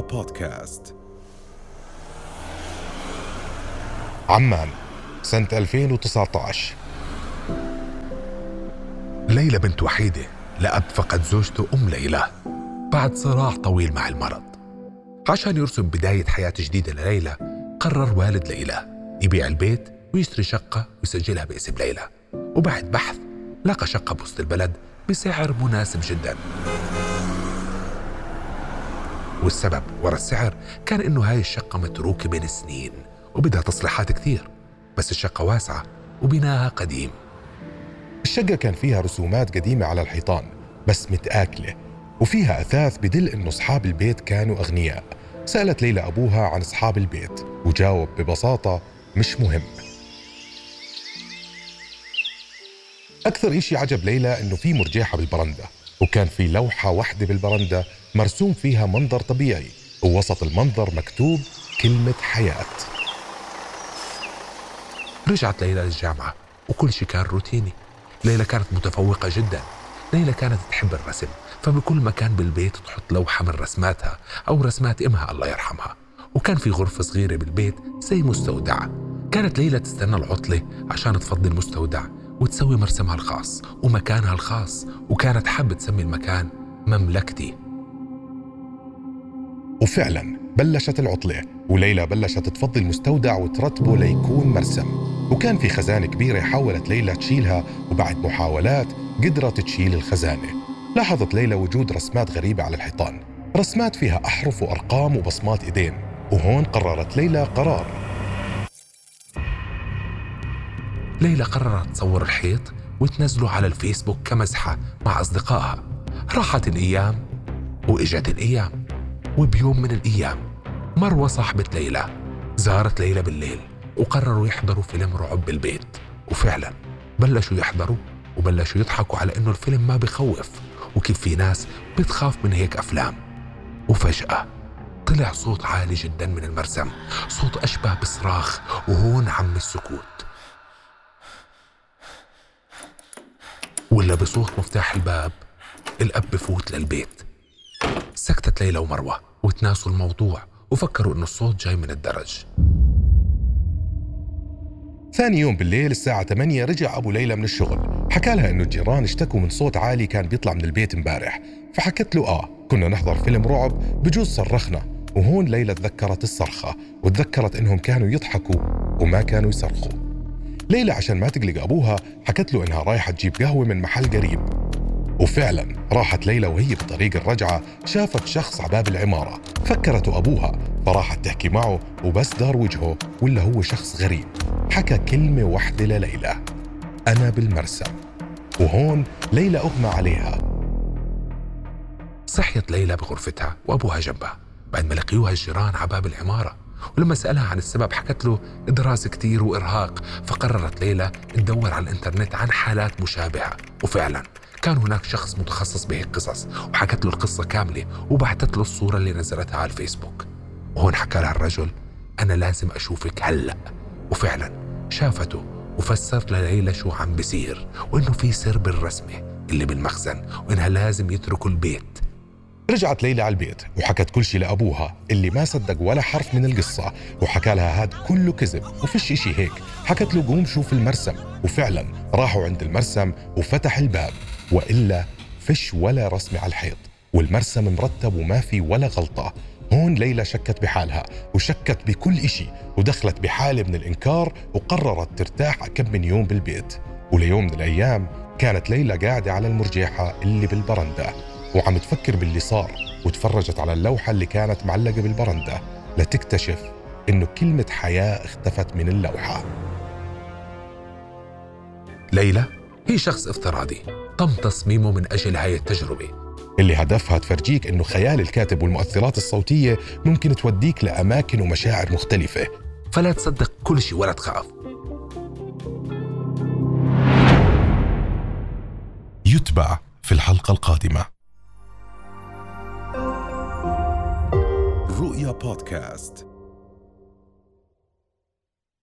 بودكاست. عمان سنة 2019 ليلى بنت وحيدة لأب فقد زوجته أم ليلى بعد صراع طويل مع المرض. عشان يرسم بداية حياة جديدة لليلى قرر والد ليلى يبيع البيت ويشتري شقة ويسجلها باسم ليلى. وبعد بحث لقى شقة بوسط البلد بسعر مناسب جدا. والسبب ورا السعر كان إنه هاي الشقة متروكة بين سنين وبدها تصليحات كثير بس الشقة واسعة وبناها قديم. الشقة كان فيها رسومات قديمة على الحيطان بس متآكلة وفيها أثاث بدل إنه أصحاب البيت كانوا أغنياء. سألت ليلى أبوها عن أصحاب البيت وجاوب ببساطة مش مهم. أكثر إشي عجب ليلى إنه في مرجيحة بالبرندة وكان في لوحة واحدة بالبرندة مرسوم فيها منظر طبيعي ووسط المنظر مكتوب كلمة حياة. رجعت ليلى للجامعة وكل شيء كان روتيني. ليلى كانت متفوقة جدا. ليلى كانت تحب الرسم فبكل مكان بالبيت تحط لوحة من رسماتها أو رسمات إمها الله يرحمها. وكان في غرفة صغيرة بالبيت زي مستودع. كانت ليلى تستنى العطلة عشان تفضي المستودع وتسوي مرسمها الخاص ومكانها الخاص وكانت حابة تسمي المكان مملكتي. وفعلا بلشت العطلة وليلى بلشت تفضي المستودع وترتبه ليكون مرسم. وكان في خزانة كبيرة حاولت ليلى تشيلها وبعد محاولات قدرت تشيل الخزانة. لاحظت ليلى وجود رسمات غريبة على الحيطان. رسمات فيها أحرف وأرقام وبصمات إيدين. وهون قررت ليلى قرار. ليلى قررت تصور الحيط وتنزله على الفيسبوك كمزحة مع أصدقائها. راحت الأيام وإجت الأيام. وبيوم من الأيام مروة صاحبة ليلى زارت ليلى بالليل وقرروا يحضروا فيلم رعب بالبيت. وفعلا بلشوا يحضروا وبلشوا يضحكوا على إنه الفيلم ما بخوف وكيف في ناس بتخاف من هيك أفلام. وفجأة طلع صوت عالي جدا من المرسم صوت أشبه بصراخ وهون عم السكوت. ولا بصوت مفتاح الباب الأب بفوت للبيت. سكتت ليلى ومروة. وتناسوا الموضوع وفكروا إنه الصوت جاي من الدرج. ثاني يوم بالليل الساعة 8 رجع أبو ليلى من الشغل. حكى لها إنه الجيران اشتكوا من صوت عالي كان بيطلع من البيت امبارح. فحكت له آه كنا نحضر فيلم رعب بجوز صرخنا وهون ليلى تذكرت الصرخة وتذكرت إنهم كانوا يضحكوا وما كانوا يصرخوا. ليلى عشان ما تقلق أبوها حكت له إنها رايحة تجيب قهوة من محل قريب. وفعلا راحت ليلى وهي بطريق الرجعة شافت شخص عباب العمارة. فكرته أبوها فراحت تحكي معه وبس دار وجهه ولا هو شخص غريب. حكى كلمة واحدة لليلى. أنا بالمرسم وهون ليلى أغمى عليها. صحيت ليلى بغرفتها وأبوها جنبها بعد ما لقيوها الجيران عباب العمارة. ولما سألها عن السبب حكت له دراسة كتير وإرهاق فقررت ليلى تدور على الإنترنت عن حالات مشابهة. وفعلا كان هناك شخص متخصص بهيك قصص وحكت له القصة كاملة وبعثت له الصورة اللي نزلتها على الفيسبوك. وهون حكى لها الرجل أنا لازم أشوفك هلأ. وفعلا شافته وفسر لليلى شو عم بصير وإنه في سر بالرسمة اللي بالمخزن وإنها لازم يتركوا البيت. رجعت ليلى على البيت وحكت كل شيء لأبوها اللي ما صدق ولا حرف من القصة وحكى لها هاد كله كذب وفيش إشي هيك. حكت له قوم شوف المرسم. وفعلا راحوا عند المرسم وفتح الباب وإلا فش ولا رسمة على الحيط. والمرسم مرتب وما في ولا غلطة. هون ليلى شكت بحالها وشكت بكل إشي ودخلت بحالة من الإنكار وقررت ترتاح كم من يوم بالبيت. وليوم من الأيام كانت ليلى قاعدة على المرجيحة اللي بالبرندة. وعم تفكر باللي صار وتفرجت على اللوحة اللي كانت معلقة بالبرندة لتكتشف إنه كلمة حياة اختفت من اللوحة. ليلى هي شخص افتراضي تم تصميمه من أجل هاي التجربة. اللي هدفها تفرجيك إنه خيال الكاتب والمؤثرات الصوتية ممكن توديك لأماكن ومشاعر مختلفة. فلا تصدق كل شيء ولا تخاف. يتبع في الحلقة القادمة. رؤيا بودكاست